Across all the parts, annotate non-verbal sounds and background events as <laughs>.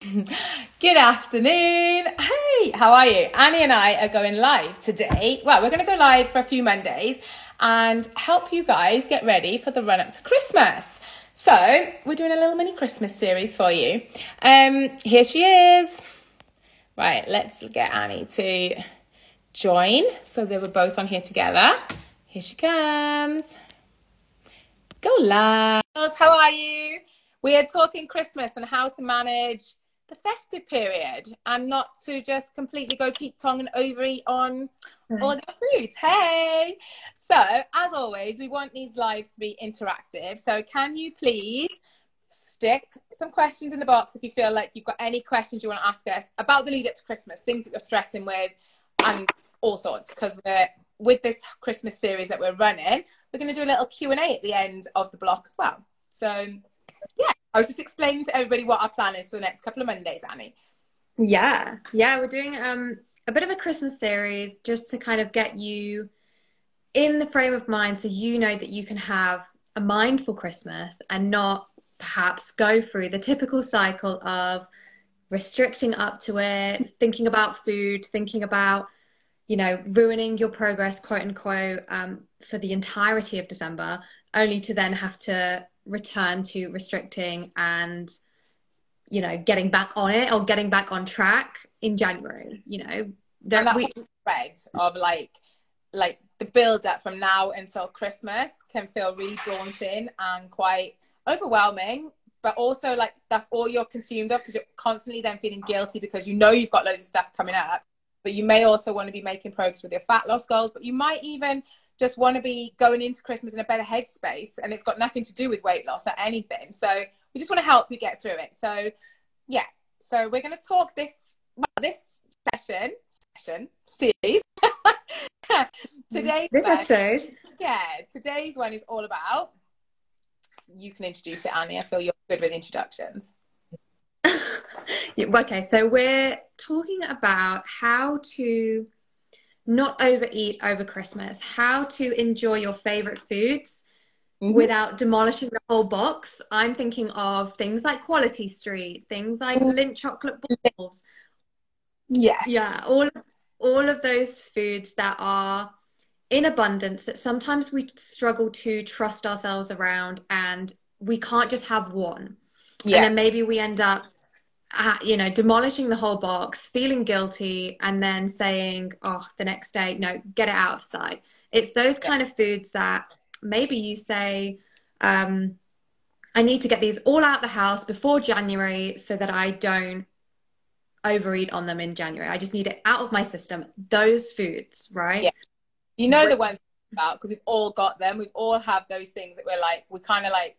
<laughs> Good afternoon. Hey, how are you? Annie and I are going live today. Well, we're going to go live for a few Mondays and help you guys get ready for the run up to Christmas. So, we're doing a little mini Christmas series for you. Um, here she is. Right, let's get Annie to join so they were both on here together. Here she comes. Go live. How are you? We are talking Christmas and how to manage the festive period and not to just completely go peak tongue and overeat on mm. all the foods. Hey! So, as always, we want these lives to be interactive. So, can you please stick some questions in the box if you feel like you've got any questions you want to ask us about the lead up to Christmas, things that you're stressing with, and all sorts, because we're with this Christmas series that we're running, we're going to do a little Q and A at the end of the block as well. So, I was just explaining to everybody what our plan is for the next couple of Mondays, Annie. Yeah, yeah, we're doing um a bit of a Christmas series just to kind of get you in the frame of mind so you know that you can have a mindful Christmas and not perhaps go through the typical cycle of restricting up to it, thinking about food, thinking about you know, ruining your progress, quote unquote, um, for the entirety of December, only to then have to return to restricting and, you know, getting back on it or getting back on track in January. You know, that, that we thread of like, like the build up from now until Christmas can feel really daunting and quite overwhelming. But also, like, that's all you're consumed of because you're constantly then feeling guilty because you know you've got loads of stuff coming up but you may also want to be making progress with your fat loss goals but you might even just want to be going into christmas in a better headspace and it's got nothing to do with weight loss or anything. So we just want to help you get through it. So yeah. So we're going to talk this well, this session session series. <laughs> Today this episode. Yeah today's one is all about you can introduce it annie i feel you're good with introductions. <laughs> Okay, so we're talking about how to not overeat over Christmas, how to enjoy your favorite foods mm-hmm. without demolishing the whole box. I'm thinking of things like Quality Street, things like mm. Lindt chocolate balls. Yes. Yeah, all all of those foods that are in abundance that sometimes we struggle to trust ourselves around and we can't just have one. Yeah. And then maybe we end up uh, you know, demolishing the whole box, feeling guilty, and then saying, oh, the next day, no, get it out of sight. It's those kind of foods that maybe you say, um, I need to get these all out the house before January so that I don't overeat on them in January. I just need it out of my system. Those foods, right? Yeah. You know the ones about because we've all got them. We've all have those things that we're like, we kind of like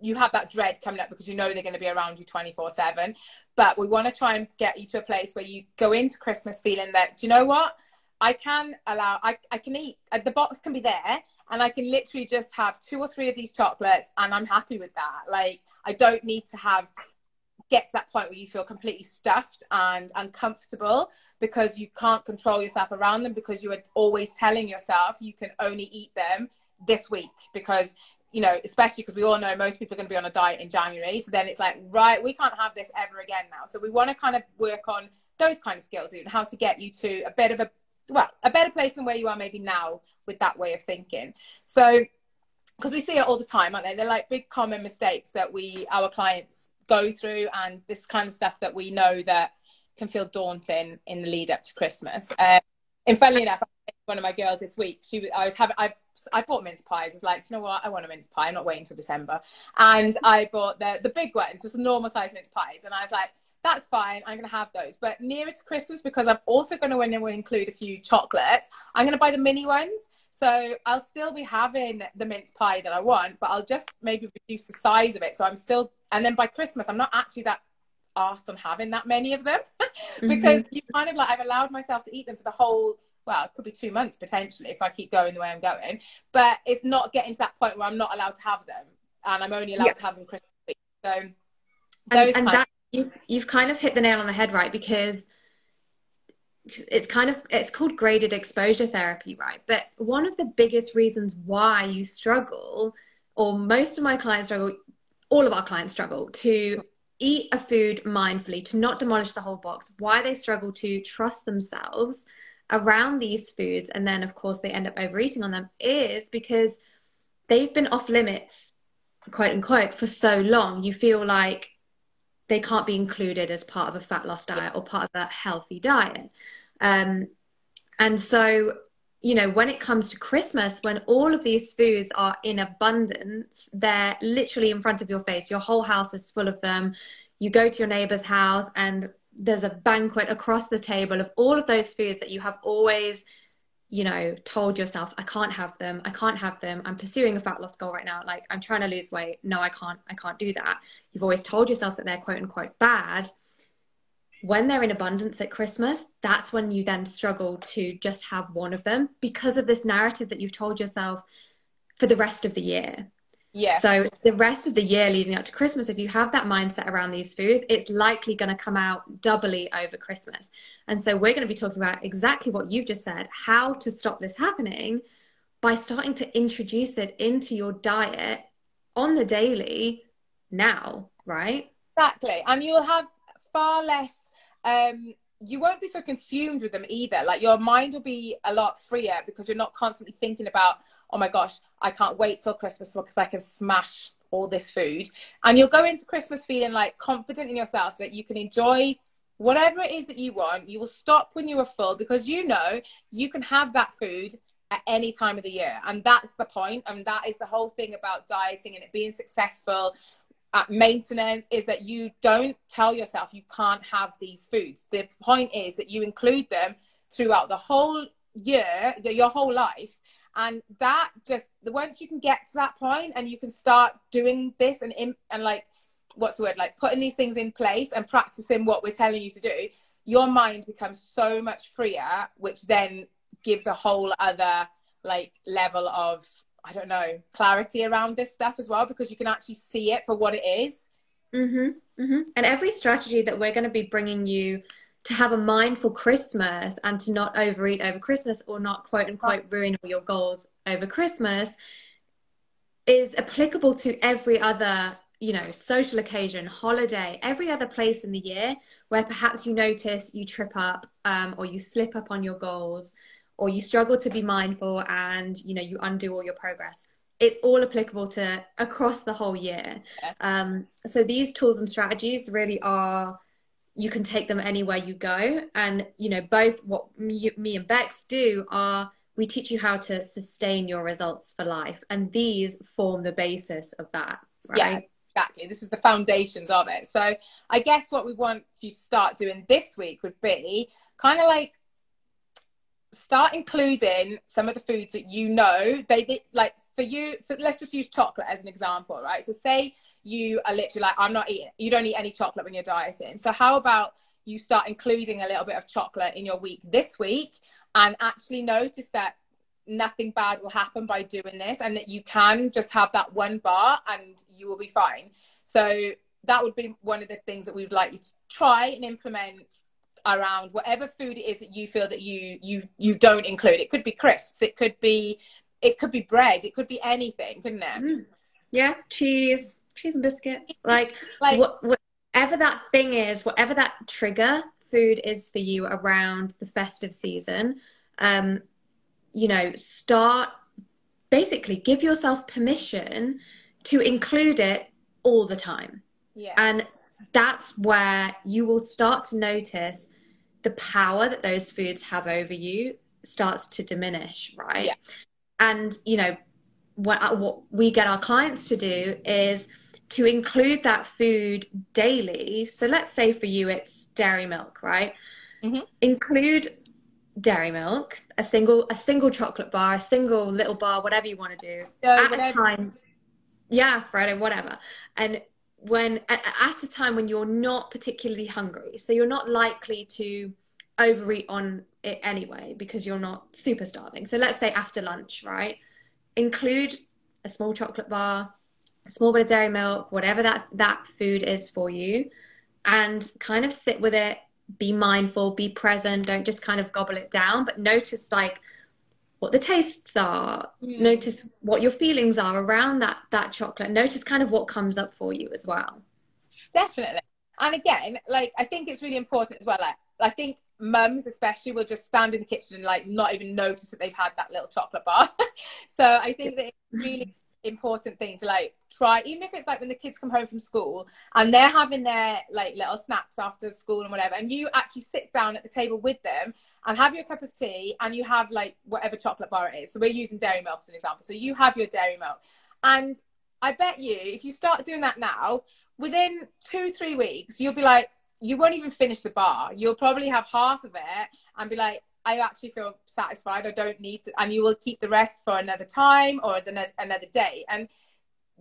you have that dread coming up because you know they're going to be around you 24 7 but we want to try and get you to a place where you go into christmas feeling that do you know what? I can allow i, I can eat uh, the box can be there and i can literally just have two or three of these chocolates and i'm happy with that. Like i don't need to have get to that point where you feel completely stuffed and uncomfortable because you can't control yourself around them because you are always telling yourself you can only eat them this week because you know, especially because we all know most people are going to be on a diet in January. So then it's like, right, we can't have this ever again now. So we want to kind of work on those kind of skills and how to get you to a bit of a, well, a better place than where you are maybe now with that way of thinking. So, because we see it all the time, aren't they? They're like big common mistakes that we, our clients go through and this kind of stuff that we know that can feel daunting in the lead up to Christmas. Um, and funnily enough, one of my girls this week, she was, I was having I I bought mince pies. It's like, you know what? I want a mince pie. I'm not waiting till December. And I bought the the big ones, just a normal size mince pies. And I was like, that's fine. I'm going to have those. But nearer to Christmas, because I'm also going to include a few chocolates, I'm going to buy the mini ones. So I'll still be having the mince pie that I want, but I'll just maybe reduce the size of it. So I'm still, and then by Christmas, I'm not actually that asked on having that many of them <laughs> because mm-hmm. you kind of like I've allowed myself to eat them for the whole well, it could be two months potentially if I keep going the way I'm going. But it's not getting to that point where I'm not allowed to have them, and I'm only allowed to have them Christmas week. So those and, and that you've you've kind of hit the nail on the head, right? Because it's kind of it's called graded exposure therapy, right? But one of the biggest reasons why you struggle, or most of my clients struggle, all of our clients struggle to eat a food mindfully, to not demolish the whole box, why they struggle to trust themselves around these foods, and then of course they end up overeating on them, is because they've been off limits, quote unquote, for so long. You feel like they can't be included as part of a fat loss diet or part of a healthy diet. Um, and so, you know, when it comes to Christmas, when all of these foods are in abundance, they're literally in front of your face. Your whole house is full of them. You go to your neighbor's house and there's a banquet across the table of all of those foods that you have always you know told yourself i can't have them. I can't have them. I'm pursuing a fat loss goal right now. Like i'm trying to lose weight. No i can't. I can't do that. You've always told yourself that they're quote unquote bad. When they're in abundance at christmas that's when you then struggle to just have one of them because of this narrative that you've told yourself for the rest of the year yeah. So the rest of the year leading up to Christmas, if you have that mindset around these foods, it's likely going to come out doubly over Christmas. And so we're going to be talking about exactly what you've just said, how to stop this happening by starting to introduce it into your diet on the daily now, right? Exactly. And you'll have far less um you won't be so consumed with them either. Like your mind will be a lot freer because you're not constantly thinking about, oh my gosh, I can't wait till Christmas because I can smash all this food. And you'll go into Christmas feeling like confident in yourself that you can enjoy whatever it is that you want. You will stop when you are full because you know you can have that food at any time of the year. And that's the point. And that is the whole thing about dieting and it being successful at maintenance is that you don't tell yourself you can't have these foods. The point is that you include them throughout the whole year, your whole life. And that just the once you can get to that point and you can start doing this and and like what's the word like putting these things in place and practicing what we're telling you to do, your mind becomes so much freer, which then gives a whole other like level of I don't know, clarity around this stuff as well because you can actually see it for what it is. Mm-hmm, mm-hmm. And every strategy that we're going to be bringing you to have a mindful Christmas and to not overeat over Christmas or not quote unquote ruin all your goals over Christmas is applicable to every other, you know, social occasion, holiday, every other place in the year where perhaps you notice you trip up um, or you slip up on your goals or you struggle to be mindful and you know you undo all your progress it's all applicable to across the whole year yeah. um, so these tools and strategies really are you can take them anywhere you go. And you know both what me, me and bex do are we teach you how to sustain your results for life. And these form the basis of that right? yeah exactly. This is the foundations of it. So i guess what we want to start doing this week would be kind of like start including some of the foods that you know they, they like for you so let's just use chocolate as an example right? So say you are literally like i'm not eating you don't eat any chocolate when you're dieting so how about you start including a little bit of chocolate in your week this week and actually notice that nothing bad will happen by doing this and that you can just have that one bar and you will be fine so that would be one of the things that we would like you to try and implement around whatever food it is that you feel that you you you don't include. It could be crisps, it could be it could be bread, it could be anything, couldn't it? Mm. Yeah, cheese, cheese and biscuits. Like, like what, whatever that thing is, whatever that trigger food is for you around the festive season, um, you know, start basically give yourself permission to include it all the time. Yeah. And that's where you will start to notice the power that those foods have over you starts to diminish, right? Yeah. And, you know, what, what we get our clients to do is to include that food daily. So let's say for you it's dairy milk, right? Mm-hmm. Include dairy milk, a single a single chocolate bar, a single little bar, whatever you want to do at whatever. a time. Yeah, Friday, whatever. And when at, at a time when you're not particularly hungry so you're not likely to overeat on it anyway because you're not super starving so let's say after lunch right include a small chocolate bar small bit of dairy milk whatever that that food is for you and kind of sit with it be mindful be present don't just kind of gobble it down but notice like what the tastes are mm. notice what your feelings are around that that chocolate notice kind of what comes up for you as well definitely. And again, like I think it's really important as well. Like I think mums especially will just stand in the kitchen and like not even notice that they've had that little chocolate bar. <laughs> so I think that it's really important thing to like try even if it's like when the kids come home from school and they're having their like little snacks after school and whatever and you actually sit down at the table with them and have your cup of tea and you have like whatever chocolate bar it is. So we're using dairy milk as an example. So you have your dairy milk. And i bet you if you start doing that now within two three weeks you'll be like you won't even finish the bar. You'll probably have half of it and be like, I actually feel satisfied. I don't need to, and you will keep the rest for another time or another day. And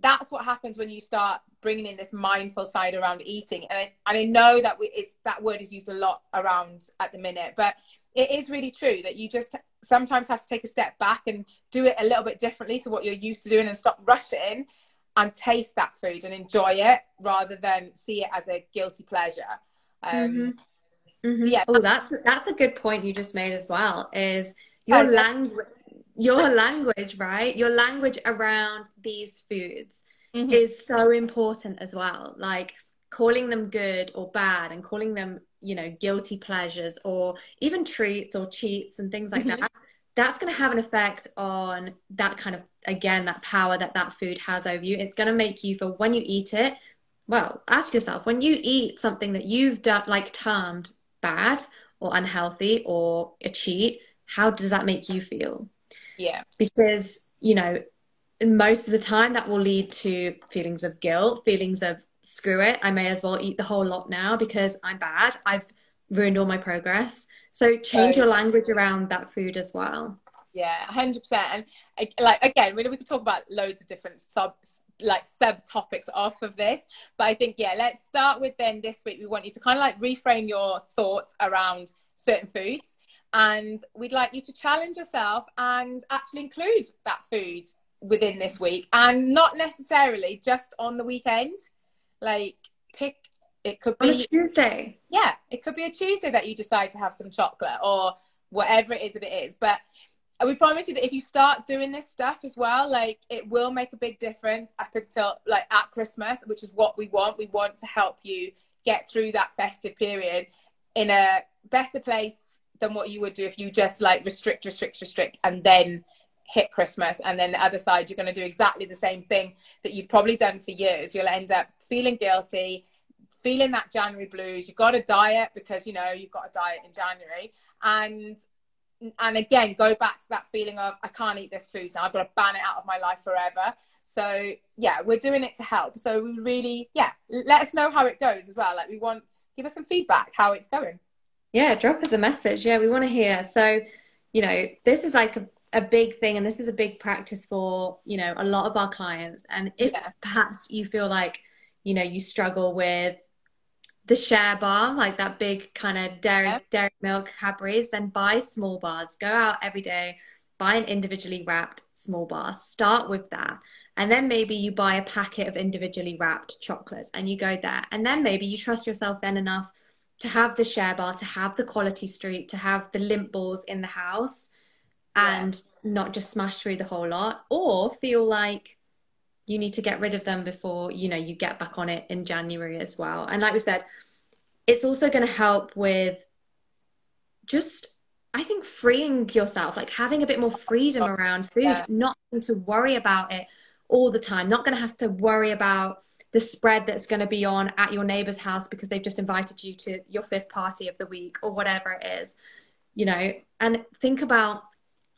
that's what happens when you start bringing in this mindful side around eating. And I, and I know that we, it's that word is used a lot around at the minute, but it is really true that you just sometimes have to take a step back and do it a little bit differently to what you're used to doing and stop rushing and taste that food and enjoy it rather than see it as a guilty pleasure. Um, mm-hmm. Mm-hmm. Yeah. Oh, that's that's a good point you just made as well. Is your language, your language, right? Your language around these foods mm-hmm. is so important as well. Like calling them good or bad, and calling them, you know, guilty pleasures or even treats or cheats and things like mm-hmm. that that's going to have an effect on that kind of again that power that that food has over you it's going to make you feel when you eat it well ask yourself when you eat something that you've done like termed bad or unhealthy or a cheat how does that make you feel? Yeah. Because you know most of the time that will lead to feelings of guilt feelings of screw it i may as well eat the whole lot now because i'm bad. I've ruined all my progress. So change your language around that food as well. Yeah, hundred percent. And like again, we we could talk about loads of different sub like subtopics off of this, but I think yeah, let's start with then this week. We want you to kind of like reframe your thoughts around certain foods, and we'd like you to challenge yourself and actually include that food within this week, and not necessarily just on the weekend. Like pick it could be on a Tuesday. Yeah, it could be a Tuesday that you decide to have some chocolate or whatever it is that it is. But we promise you that if you start doing this stuff as well, like it will make a big difference up until like at Christmas, which is what we want. We want to help you get through that festive period in a better place than what you would do if you just like restrict, restrict, restrict, and then hit Christmas. And then the other side, you're going to do exactly the same thing that you've probably done for years. You'll end up feeling guilty feeling that January blues. You've got to diet because you know you've got a diet in January, and and again go back to that feeling of I can't eat this food now. I've got to ban it out of my life forever. So yeah, we're doing it to help. So we really yeah, let us know how it goes as well. Like we want give us some feedback how it's going. Yeah, drop us a message. Yeah, we want to hear. So you know this is like a a big thing and this is a big practice for you know a lot of our clients and if yeah. perhaps you feel like you know you struggle with the share bar, like that big kind of dairy dairy milk Cadbury's, then buy small bars. Go out every day, buy an individually wrapped small bar. Start with that. And then maybe you buy a packet of individually wrapped chocolates and you go there. And then maybe you trust yourself then enough to have the share bar, to have the quality street, to have the Lindt balls in the house and yeah. not just smash through the whole lot or feel like you need to get rid of them before you know you get back on it in January as well. And like we said, it's also going to help with just I think freeing yourself, like having a bit more freedom oh, around food, yeah. not having to worry about it all the time, not going to have to worry about the spread that's going to be on at your neighbor's house because they've just invited you to your fifth party of the week or whatever it is, you know, and think about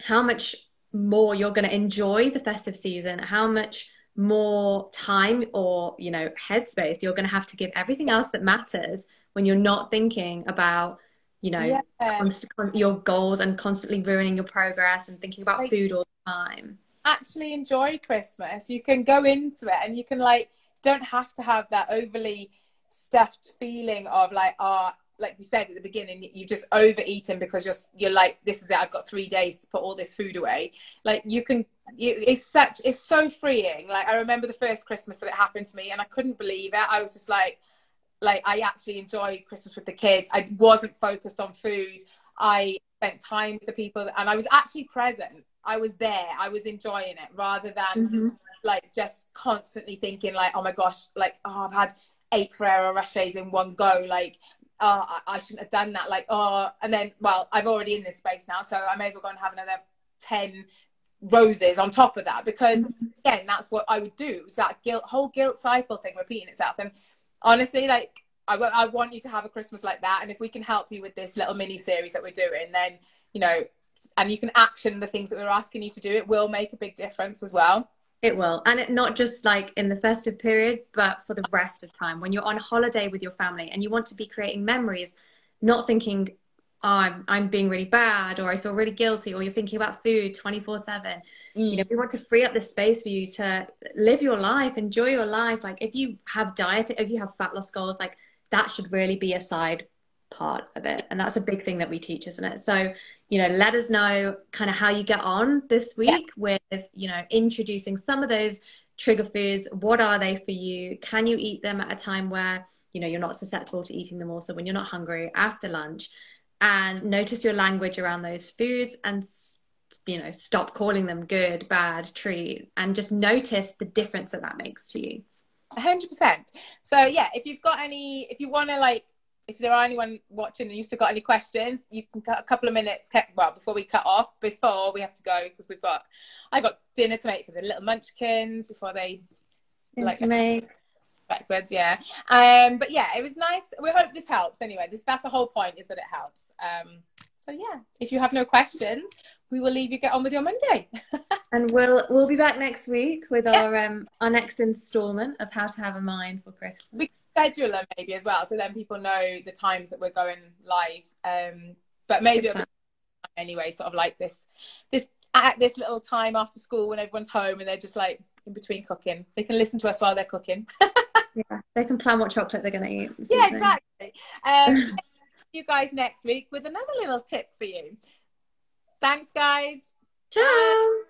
how much more you're going to enjoy the festive season, how much more time or you know headspace you're going to have to give everything else that matters when you're not thinking about you know yeah. const- your goals and constantly ruining your progress and thinking about like, food all the time actually enjoy christmas you can go into it and you can like don't have to have that overly stuffed feeling of like oh like you said at the beginning, you've just overeaten because you're you're like, this is it. I've got three days to put all this food away. Like you can, you, it's such, it's so freeing. Like I remember the first Christmas that it happened to me, and I couldn't believe it. I was just like, like I actually enjoyed Christmas with the kids. I wasn't focused on food. I spent time with the people, and I was actually present. I was there. I was enjoying it rather than. Mm-hmm like just constantly thinking like oh my gosh like oh i've had eight Ferrero Rochers in one go. Like, oh, I, I shouldn't have done that. Like, oh, and then, well, I'm already in this space now, so I may as well go and have another 10 roses on top of that. Because mm-hmm. again that's what i would do. It's that guilt whole guilt cycle thing repeating itself. And honestly like I, I want you to have a christmas like that. And if we can help you with this little mini series that we're doing then you know and you can action the things that we're asking you to do it will make a big difference as well it will and it not just like in the festive period but for the rest of time when you're on holiday with your family and you want to be creating memories not thinking oh, I'm, I'm being really bad or I feel really guilty or you're thinking about food 24 7. Mm. You know, we want to free up the space for you to live your life, enjoy your life. Like if you have diet, if you have fat loss goals, like that should really be a side part of it. And that's a big thing that we teach, isn't it? So, you know, let us know kind of how you get on this week yeah. with, you know, introducing some of those trigger foods. What are they for you? Can you eat them at a time where, you know, you're not susceptible to eating them also when you're not hungry after lunch? and notice your language around those foods and you know stop calling them good bad treat and just notice the difference that that makes to you 100% so yeah if you've got any if you want to like if there are anyone watching and you've still got any questions you can cut a couple of minutes well before we cut off before we have to go because we've got i got dinner to make for the little munchkins before they like make backwards yeah. Um but yeah it was nice. We hope this helps anyway. This that's the whole point is that it helps. Um so yeah if you have no questions we will leave you get on with your monday. <laughs> And we'll we'll be back next week with yeah. our um our next installment of how to have a mind for christmas. We schedule them maybe as well so then people know the times that we're going live um but maybe anyway sort of like this this at this little time after school when everyone's home and they're just like in between cooking they can listen to us while they're cooking <laughs> yeah, they can plan what chocolate they're going to eat. Yeah, exactly. Um, <laughs> you guys next week with another little tip for you. Thanks, guys. Ciao.